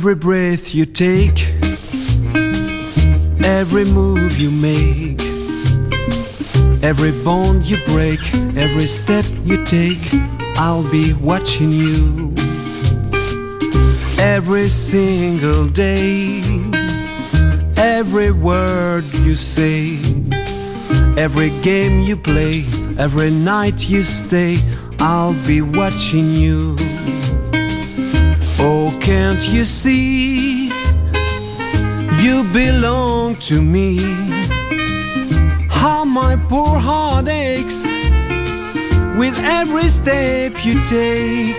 Every breath you take, every move you make, every bone you break, every step you take, I'll be watching you. Every single day, every word you say, every game you play, every night you stay, I'll be watching you. Oh, can't you see? You belong to me. How my poor heart aches with every step you take,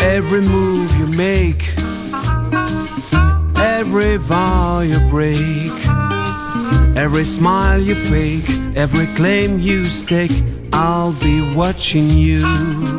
every move you make, every vow you break, every smile you fake, every claim you stake. I'll be watching you.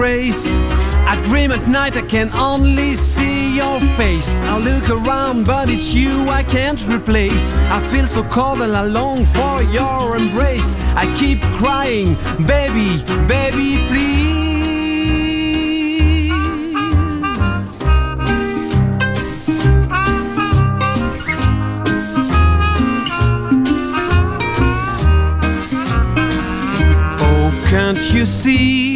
I dream at night, I can only see your face. I look around, but it's you I can't replace. I feel so cold and I long for your embrace. I keep crying, baby, baby, please. Oh, can't you see?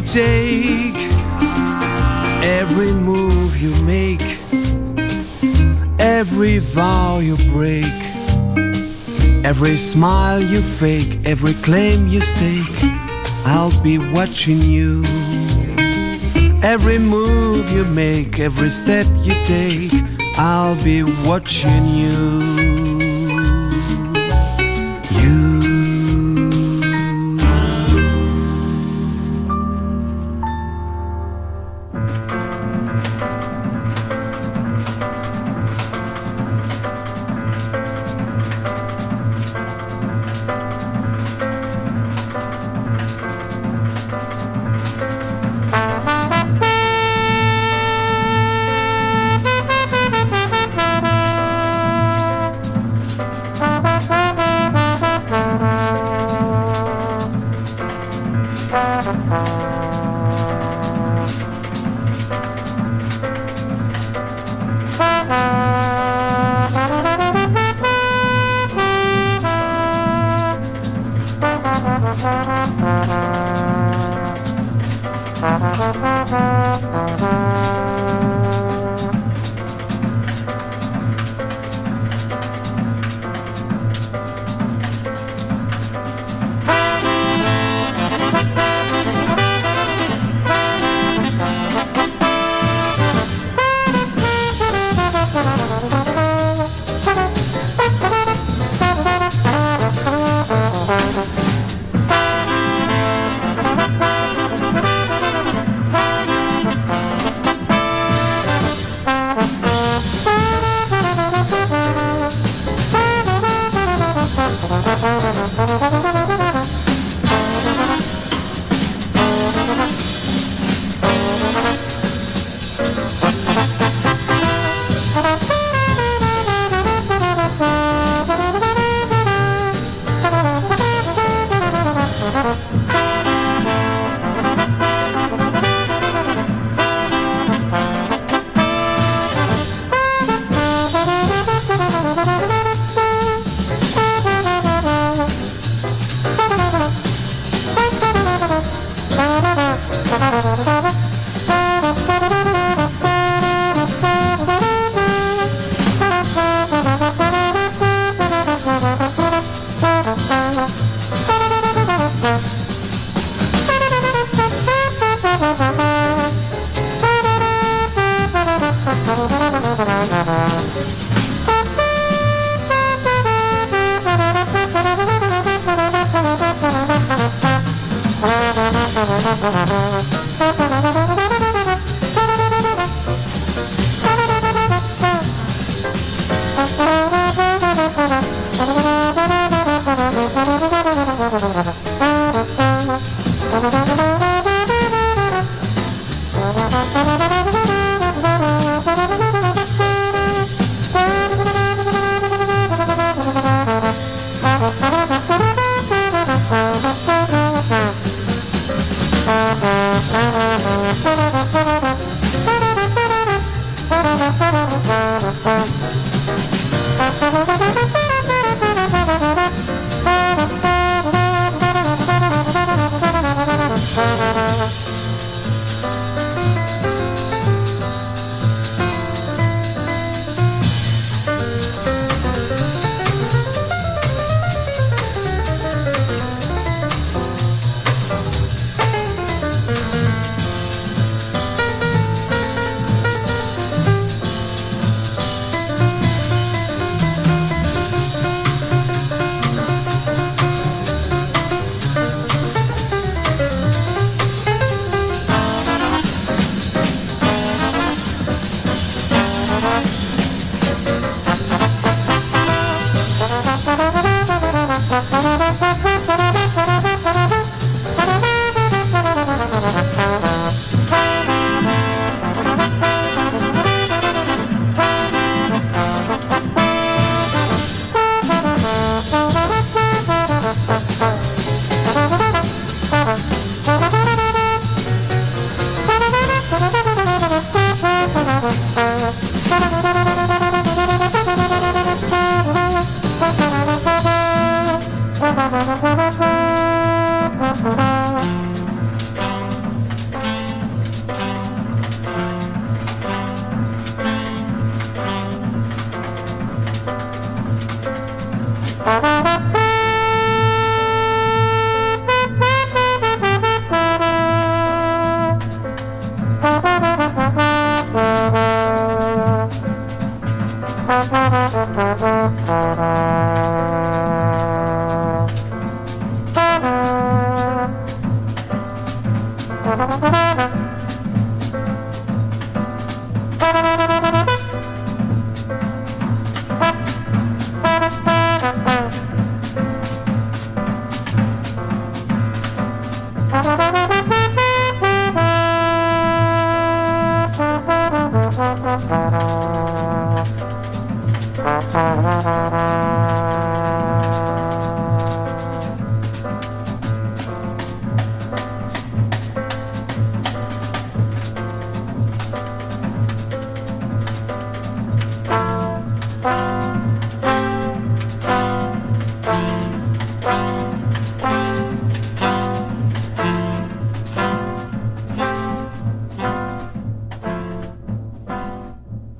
You take, every move you make, every vow you break, every smile you fake, every claim you stake. I'll be watching you. Every move you make, every step you take, I'll be watching you. You.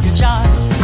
Describe your charms.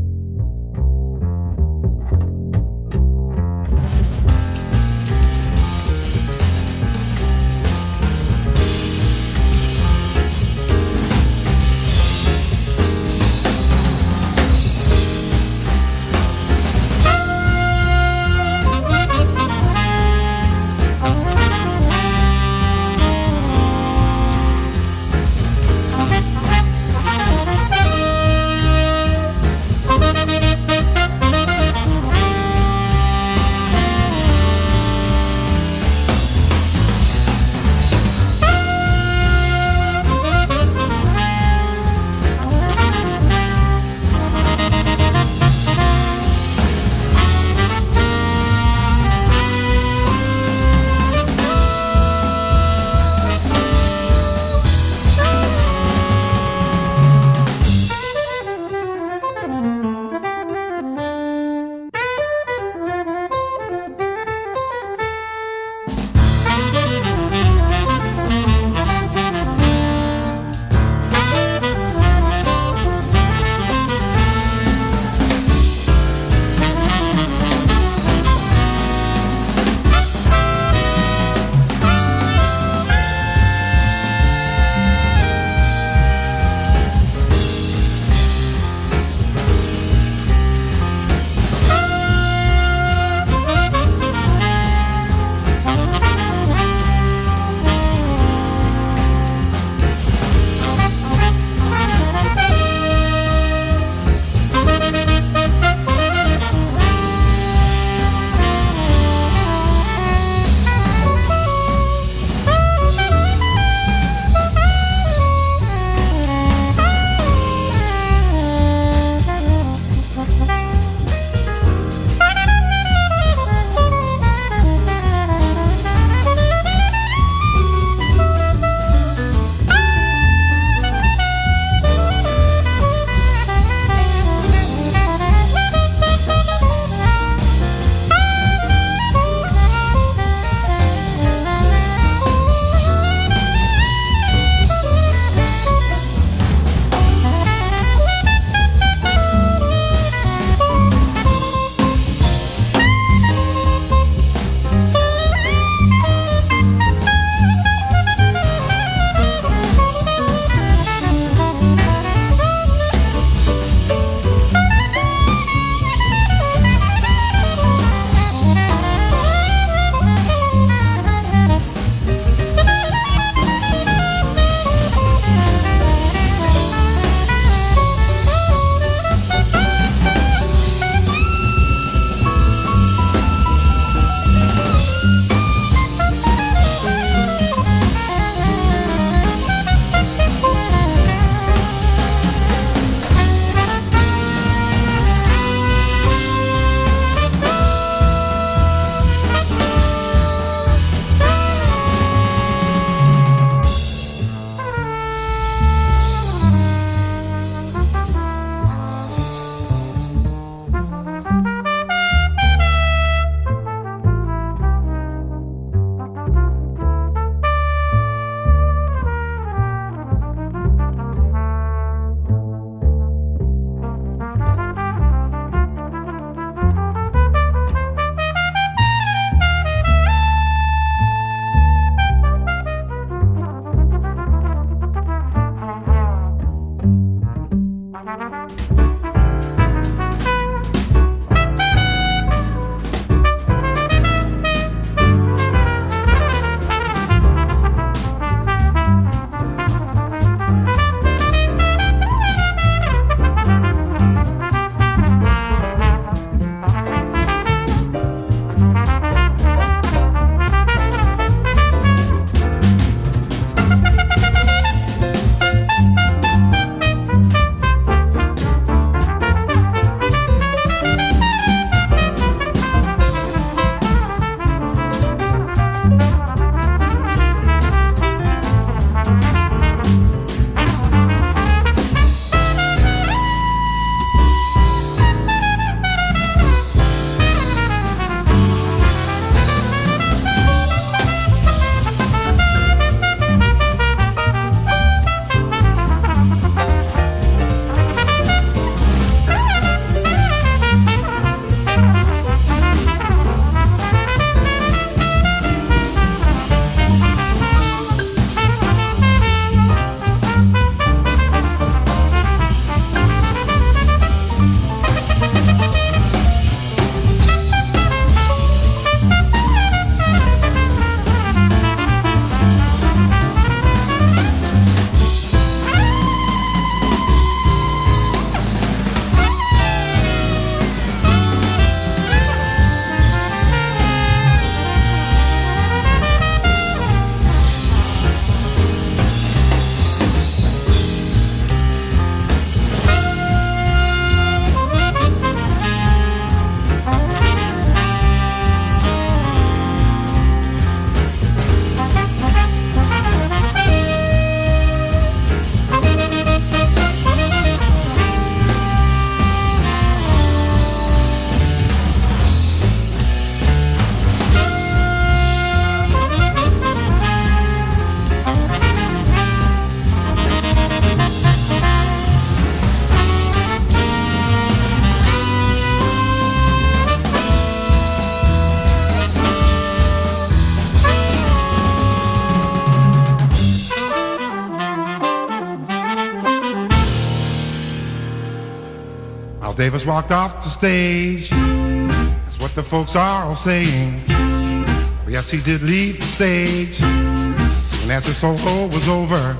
Davis walked off the stage. That's what the folks are all saying. Oh, yes, he did leave the stage. Soon as the solo was over,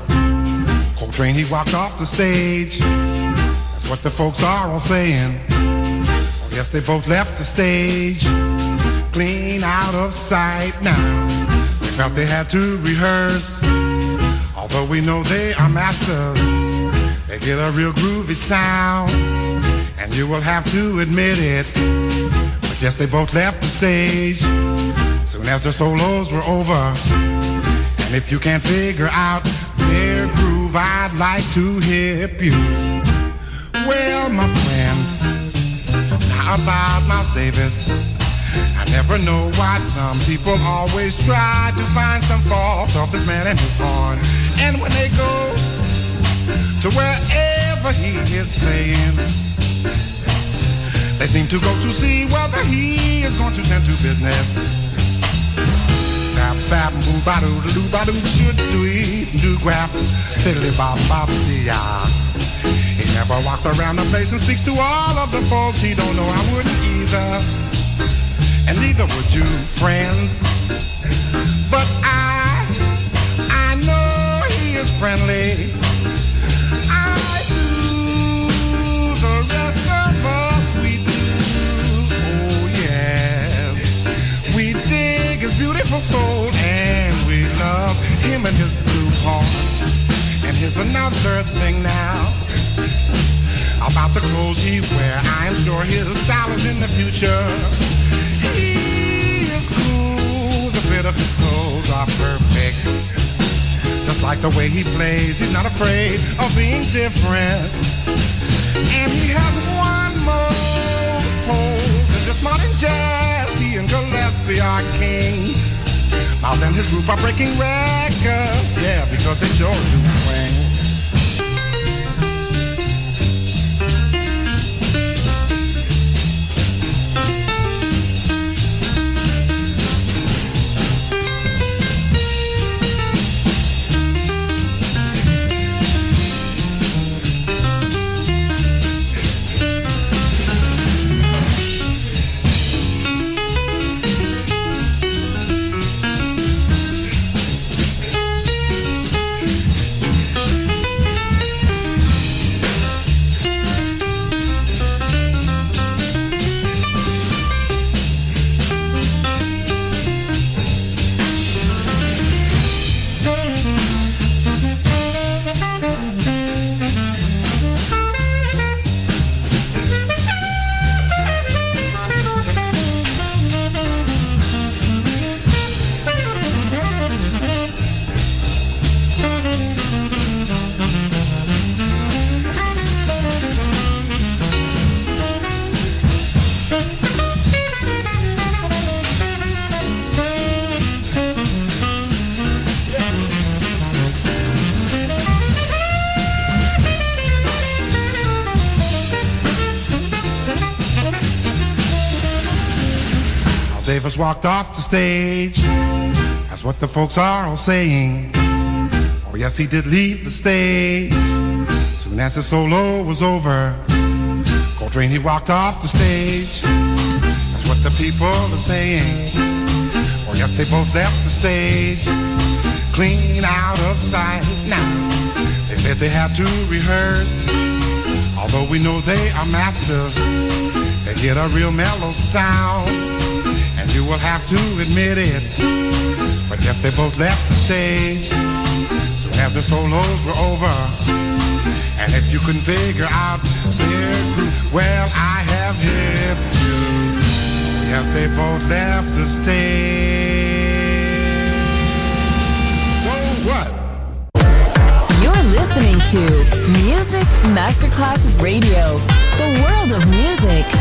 Coltrane he walked off the stage. That's what the folks are all saying. Oh, yes, they both left the stage, clean out of sight now. They felt they had to rehearse, although we know they are masters. They get a real groovy sound, you will have to admit it. But yes, they both left the stage soon as their solos were over. And if you can't figure out their groove, I'd like to hip you. Well, my friends, how about Miles Davis? I never know why some people always try to find some fault of this man and his horn. And when they go to wherever he is playing, they seem to go to see whether he is going to tend to business. Zap, bap, boom, ba doo, doo, ba doo, should do do grap, fiddly bop, bop, see ya. He never walks around the place and speaks to all of the folks he don't know. I wouldn't either, and neither would you, friends. But I, I know he is friendly. Beautiful soul and we love him and his blue heart. And here's another thing now about the clothes he wear. I am sure his style is in the future. He is cool. The fit of his clothes are perfect. Just like the way he plays, he's not afraid of being different. And he has one most pose in this modern jazz. He and Gillespie are kings. Miles and his group are breaking records, yeah, because they sure do swing. Walked off the stage. That's what the folks are all saying. Oh, yes, he did leave the stage. Soon as his solo was over, Coltrane, he walked off the stage. That's what the people are saying. Oh, yes, they both left the stage. Clean out of sight now. They said they had to rehearse. Although we know they are masters, they get a real mellow sound. You will have to admit it. But yes, they both left the stage soon as the solos were over. And if you couldn't figure out their groove, well, I have hipped you. Yes, they both left the stage. So what? You're listening to Music Masterclass Radio, the world of music.